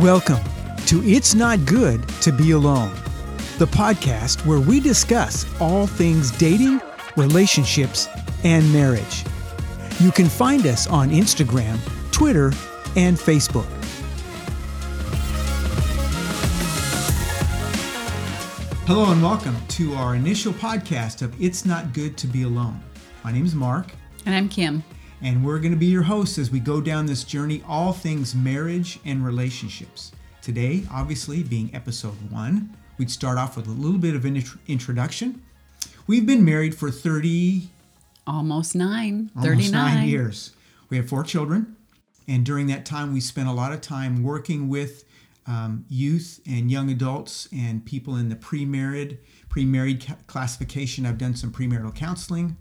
Welcome to It's Not Good to Be Alone, the podcast where we discuss all things dating, relationships, and marriage. You can find us on Instagram, Twitter, and Facebook. Hello and welcome to our initial podcast of It's Not Good to Be Alone. My name is Mark. And I'm Kim and we're going to be your hosts as we go down this journey, all things marriage and relationships. Today, obviously, being episode one, we'd start off with a little bit of an introduction. We've been married for 30, almost nine, almost 39 nine years. We have four children, and during that time, we spent a lot of time working with um, youth and young adults and people in the pre-married pre-married classification. I've done some premarital counseling.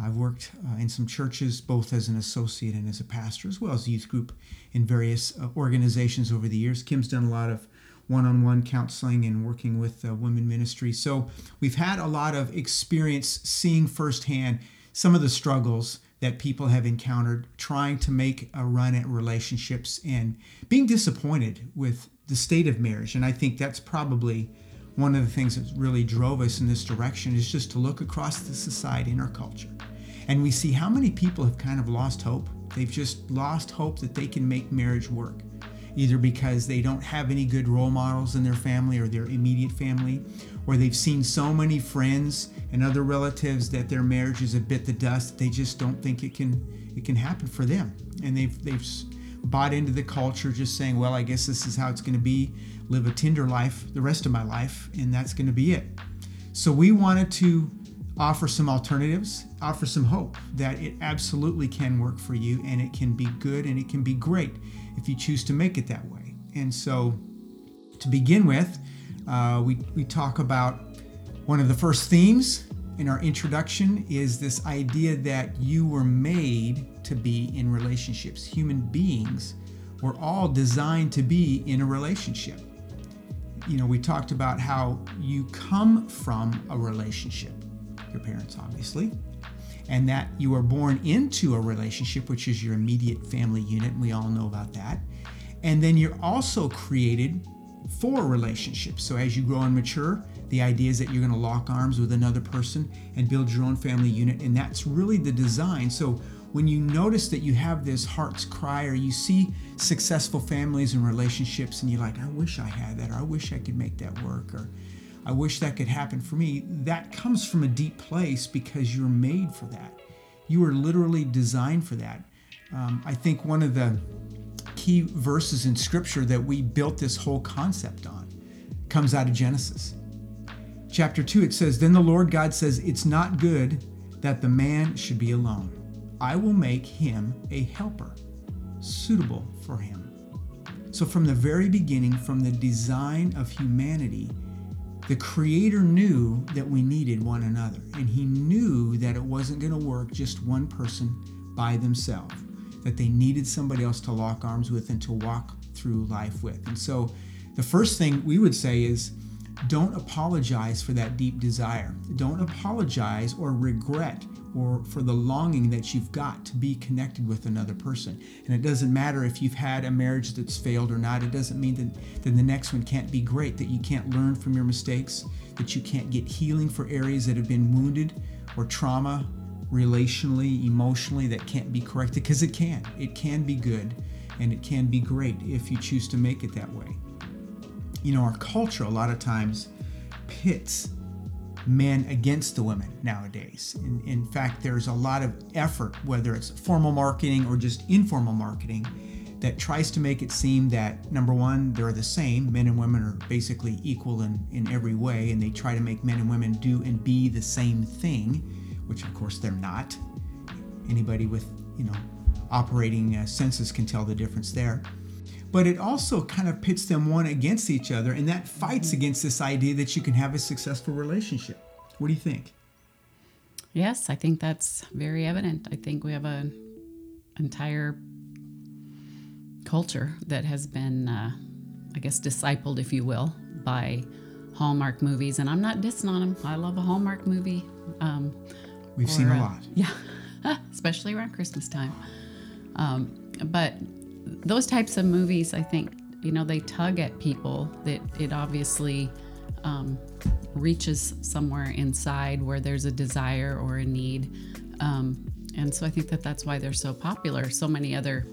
I've worked uh, in some churches, both as an associate and as a pastor, as well as youth group in various uh, organizations over the years. Kim's done a lot of one on one counseling and working with uh, women ministry. So we've had a lot of experience seeing firsthand some of the struggles that people have encountered trying to make a run at relationships and being disappointed with the state of marriage. And I think that's probably one of the things that really drove us in this direction is just to look across the society and our culture and we see how many people have kind of lost hope. They've just lost hope that they can make marriage work, either because they don't have any good role models in their family or their immediate family, or they've seen so many friends and other relatives that their marriage is a bit the dust. They just don't think it can it can happen for them, and they've they've bought into the culture, just saying, well, I guess this is how it's going to be. Live a Tinder life the rest of my life, and that's going to be it. So we wanted to offer some alternatives, offer some hope that it absolutely can work for you and it can be good and it can be great if you choose to make it that way. And so, to begin with, uh, we, we talk about one of the first themes in our introduction is this idea that you were made to be in relationships. Human beings were all designed to be in a relationship. You know, we talked about how you come from a relationship your parents, obviously, and that you are born into a relationship, which is your immediate family unit. We all know about that. And then you're also created for relationships. So as you grow and mature, the idea is that you're going to lock arms with another person and build your own family unit. And that's really the design. So when you notice that you have this heart's cry or you see successful families and relationships and you're like, I wish I had that, or I wish I could make that work, or I wish that could happen for me. That comes from a deep place because you're made for that. You are literally designed for that. Um, I think one of the key verses in scripture that we built this whole concept on comes out of Genesis. Chapter 2, it says, Then the Lord God says, It's not good that the man should be alone. I will make him a helper suitable for him. So, from the very beginning, from the design of humanity, the Creator knew that we needed one another, and He knew that it wasn't going to work just one person by themselves, that they needed somebody else to lock arms with and to walk through life with. And so, the first thing we would say is don't apologize for that deep desire. Don't apologize or regret or for the longing that you've got to be connected with another person. And it doesn't matter if you've had a marriage that's failed or not. It doesn't mean that, that the next one can't be great, that you can't learn from your mistakes, that you can't get healing for areas that have been wounded or trauma relationally, emotionally that can't be corrected because it can. It can be good and it can be great if you choose to make it that way. You know, our culture a lot of times pits men against the women nowadays. In, in fact, there's a lot of effort, whether it's formal marketing or just informal marketing, that tries to make it seem that number one, they're the same. Men and women are basically equal in, in every way, and they try to make men and women do and be the same thing, which of course they're not. Anybody with, you know, operating uh, senses can tell the difference there but it also kind of pits them one against each other, and that fights against this idea that you can have a successful relationship. What do you think? Yes, I think that's very evident. I think we have an entire culture that has been, uh, I guess, discipled, if you will, by Hallmark movies. And I'm not dissing on them. I love a Hallmark movie. Um, We've or, seen a lot. Uh, yeah, especially around Christmas time. Um, but those types of movies, I think, you know, they tug at people. That it obviously um, reaches somewhere inside where there's a desire or a need. Um, and so I think that that's why they're so popular. So many other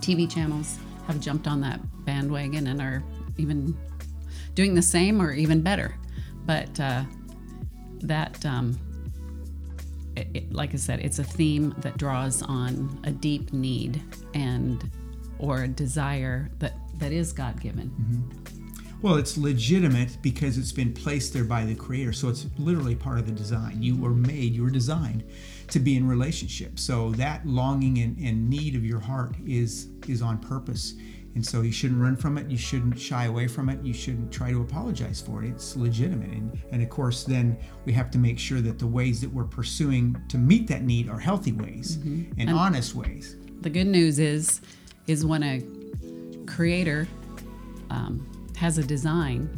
TV channels have jumped on that bandwagon and are even doing the same or even better. But uh, that, um, it, it, like I said, it's a theme that draws on a deep need and or a desire that that is God given. Mm-hmm. Well, it's legitimate because it's been placed there by the Creator. So it's literally part of the design. You were made, you were designed to be in relationship. So that longing and, and need of your heart is is on purpose. And so you shouldn't run from it. You shouldn't shy away from it. You shouldn't try to apologize for it. It's legitimate. And, and of course, then we have to make sure that the ways that we're pursuing to meet that need are healthy ways mm-hmm. and, and honest ways. The good news is, is when a creator um, has a design,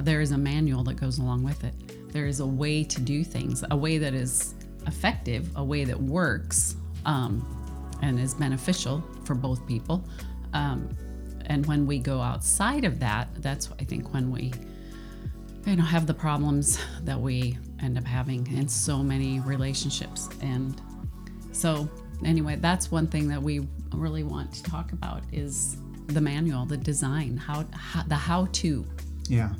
there is a manual that goes along with it. There is a way to do things, a way that is effective, a way that works um, and is beneficial for both people. Um, and when we go outside of that, that's I think when we you know have the problems that we end up having in so many relationships. And so anyway, that's one thing that we really want to talk about is the manual, the design, how, how the how to. Yeah.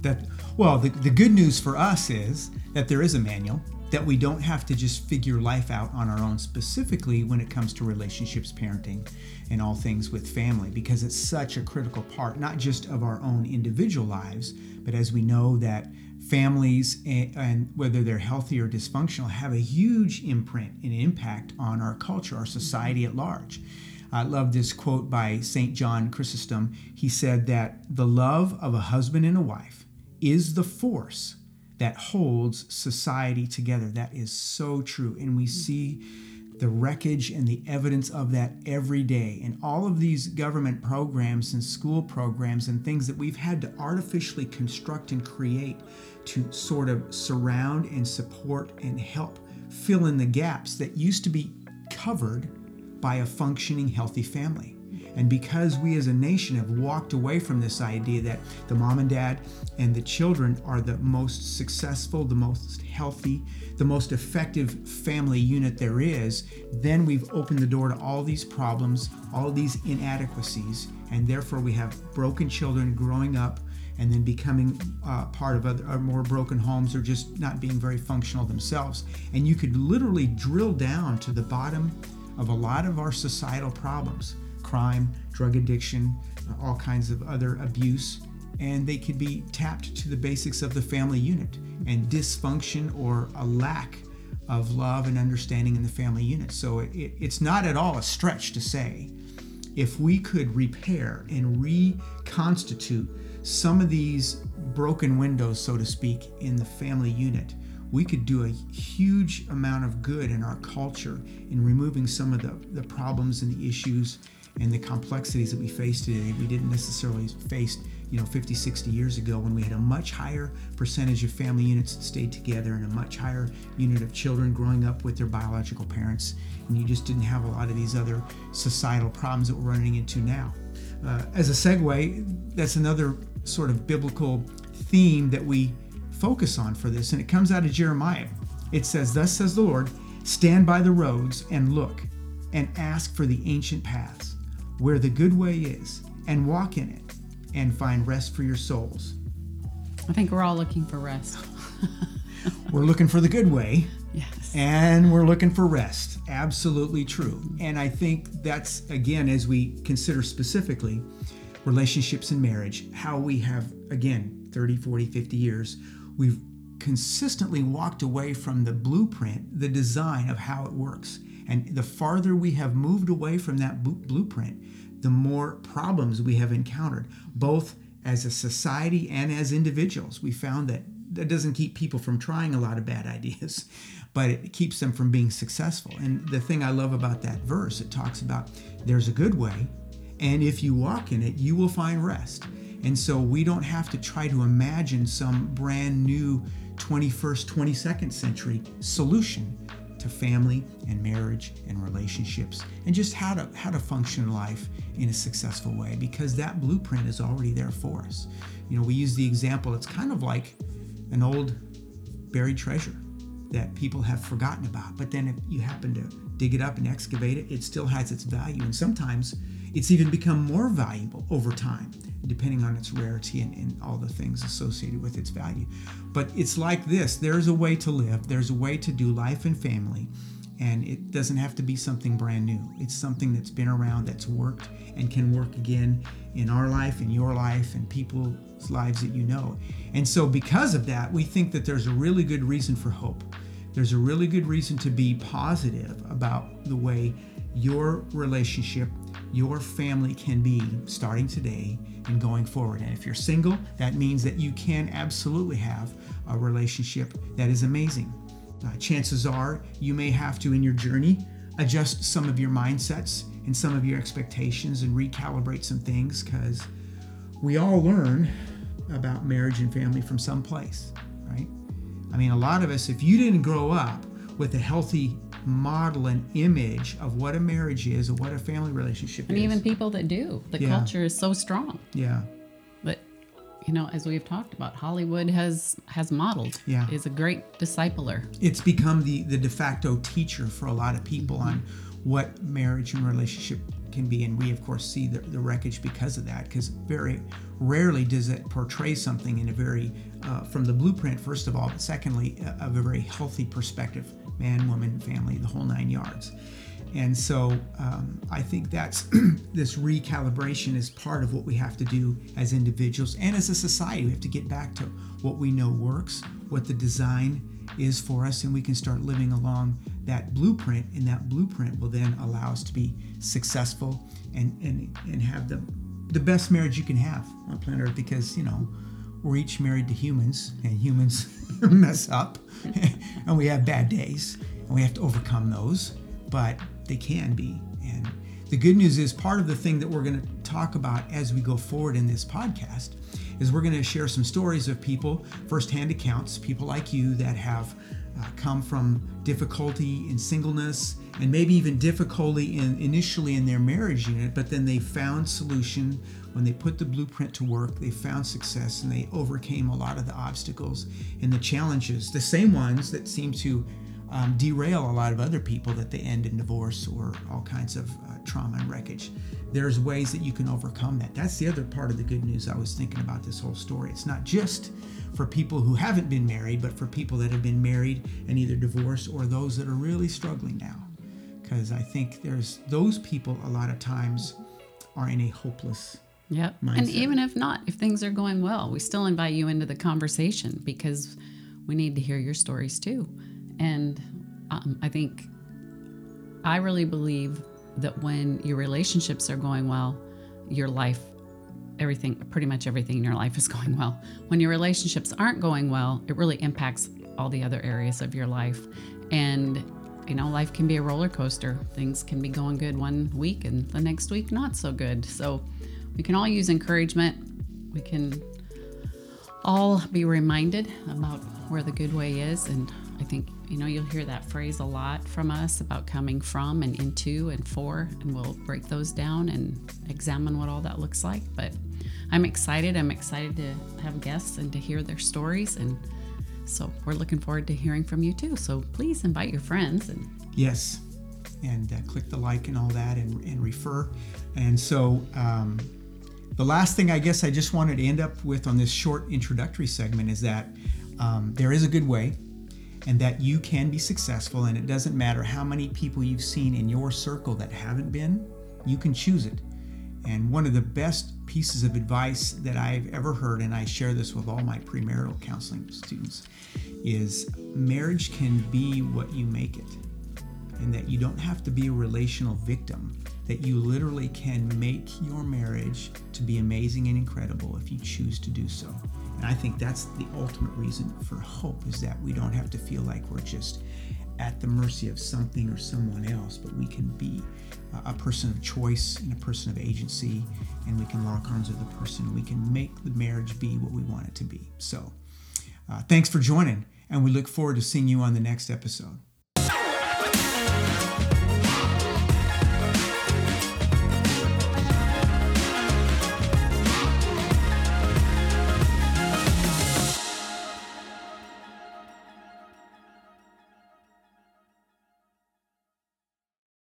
That well, the, the good news for us is that there is a manual that we don't have to just figure life out on our own specifically when it comes to relationships parenting and all things with family because it's such a critical part not just of our own individual lives but as we know that families and, and whether they're healthy or dysfunctional have a huge imprint and impact on our culture our society at large I love this quote by St. John Chrysostom. He said that the love of a husband and a wife is the force that holds society together. That is so true. And we see the wreckage and the evidence of that every day. And all of these government programs and school programs and things that we've had to artificially construct and create to sort of surround and support and help fill in the gaps that used to be covered by a functioning, healthy family. And because we as a nation have walked away from this idea that the mom and dad and the children are the most successful, the most healthy, the most effective family unit there is, then we've opened the door to all these problems, all these inadequacies, and therefore we have broken children growing up and then becoming uh, part of other more broken homes or just not being very functional themselves. And you could literally drill down to the bottom of a lot of our societal problems crime, drug addiction, uh, all kinds of other abuse. And they could be tapped to the basics of the family unit and dysfunction or a lack of love and understanding in the family unit. So it, it's not at all a stretch to say if we could repair and reconstitute some of these broken windows, so to speak, in the family unit, we could do a huge amount of good in our culture in removing some of the, the problems and the issues and the complexities that we face today we didn't necessarily face you know 50 60 years ago when we had a much higher percentage of family units that stayed together and a much higher unit of children growing up with their biological parents. And you just didn't have a lot of these other societal problems that we're running into now. Uh, as a segue that's another sort of biblical theme that we focus on for this, and it comes out of Jeremiah. It says, Thus says the Lord, stand by the roads and look, and ask for the ancient paths, where the good way is, and walk in it, and find rest for your souls. I think we're all looking for rest. we're looking for the good way. Yes. And we're looking for rest. Absolutely true. And I think that's, again, as we consider specifically relationships and marriage, how we have, again, 30, 40, 50 years we've consistently walked away from the blueprint, the design of how it works. And the farther we have moved away from that blueprint, the more problems we have encountered, both as a society and as individuals. We found that that doesn't keep people from trying a lot of bad ideas, but it keeps them from being successful. And the thing I love about that verse, it talks about there's a good way, and if you walk in it, you will find rest. And so we don't have to try to imagine some brand new 21st, 22nd century solution to family and marriage and relationships and just how to how to function life in a successful way because that blueprint is already there for us. You know, we use the example it's kind of like an old buried treasure that people have forgotten about. But then if you happen to dig it up and excavate it, it still has its value. And sometimes it's even become more valuable over time, depending on its rarity and, and, all the things associated with its value. But it's like this there's a way to live, there's a way to do life and family. And it doesn't have to be something brand new. It's something that's been around, that's worked, and can work again in our life, in your life, and people's lives that you know. And so, because of that, we think that there's a really good reason for hope there's a really good reason to be positive about the way your relationship, your family can be starting today and going forward. And if you're single, that means that you can absolutely have a relationship that is amazing. Uh, chances are you may have to, in your journey, adjust some of your mindsets and some of your expectations and recalibrate some things because we all learn about marriage and family from some place, right? I mean, a lot of us, if you didn't grow up with a healthy model an image of what a marriage is or what a family relationship and is. And even people that do, the Yeah. culture is so strong. Yeah. But you know, as we've talked about, Hollywood has has modeled. Yeah. is a great discipler. It's become the, the de facto teacher for a lot of people on what marriage and relationship can be. And we, of course, see the, the wreckage because of that, because very rarely does it portray something in a very, uh, from the blueprint, first of all, but secondly, uh, of a very healthy perspective man, woman, family, the whole nine yards. And so um, I think that's this recalibration is part of what we have to do as individuals and as a society. We have to get back to what we know works, what the design is for us, and we can start living along that blueprint. And that blueprint will then allow us to be successful and and, and have the the best marriage you can have on planet Earth because you know we're each married to humans and humans mess up and we have bad days and we have to overcome those but they can be. And the good news is part of the thing that we're going to talk about as we go forward in this podcast is we're going to share some stories of people firsthand accounts people like you that have uh, come from difficulty in singleness and maybe even difficulty in initially in their marriage unit but then they found solution when they put the blueprint to work they found success and they overcame a lot of the obstacles and the challenges the same ones that seem to um, derail a lot of other people that they end in divorce or all kinds of uh, trauma and wreckage. There's ways that you can overcome that. That's the other part of the good news I was thinking about this whole story. It's not just for people who haven't been married, but for people that have been married and either divorced or those that are really struggling now. Because I think there's those people a lot of times are in a hopeless Yep. And even if not, if things are going well, we still invite you into the conversation because we need to hear your stories too. And um, I think I really believe that when your relationships are going well, your life, everything, pretty much everything in your life is going well. When your relationships aren't going well, it really impacts all the other areas of your life. And you know, life can be a roller coaster. Things can be going good one week and the next week not so good. So we can all use encouragement. We can all be reminded about where the good way is. And I think, you know, you'll hear that phrase a lot from us about coming from and into and for, and we'll break those down and examine what all that looks like. But I'm excited. I'm excited to have guests and to hear their stories. And so we're looking forward to hearing from you too. So please invite your friends and Yes, and uh, click the like and all that and, and refer. And so, um, the last thing I guess I just wanted to end up with on this short introductory segment is that um, there is a good way and that you can be successful, and it doesn't matter how many people you've seen in your circle that haven't been, you can choose it. And one of the best pieces of advice that I've ever heard, and I share this with all my premarital counseling students, is marriage can be what you make it and that you don't have to be a relational victim, that you literally can make your marriage to be amazing and incredible if you choose to do so. And I think that's the ultimate reason for hope is that we don't have to feel like we're just at the mercy of something or someone else, but we can be a- person of choice and a person of agency, and we can lock arms with the person. We can make the marriage be what we want it to be. So, uh, thanks for joining, and we look forward to seeing you on the next episode.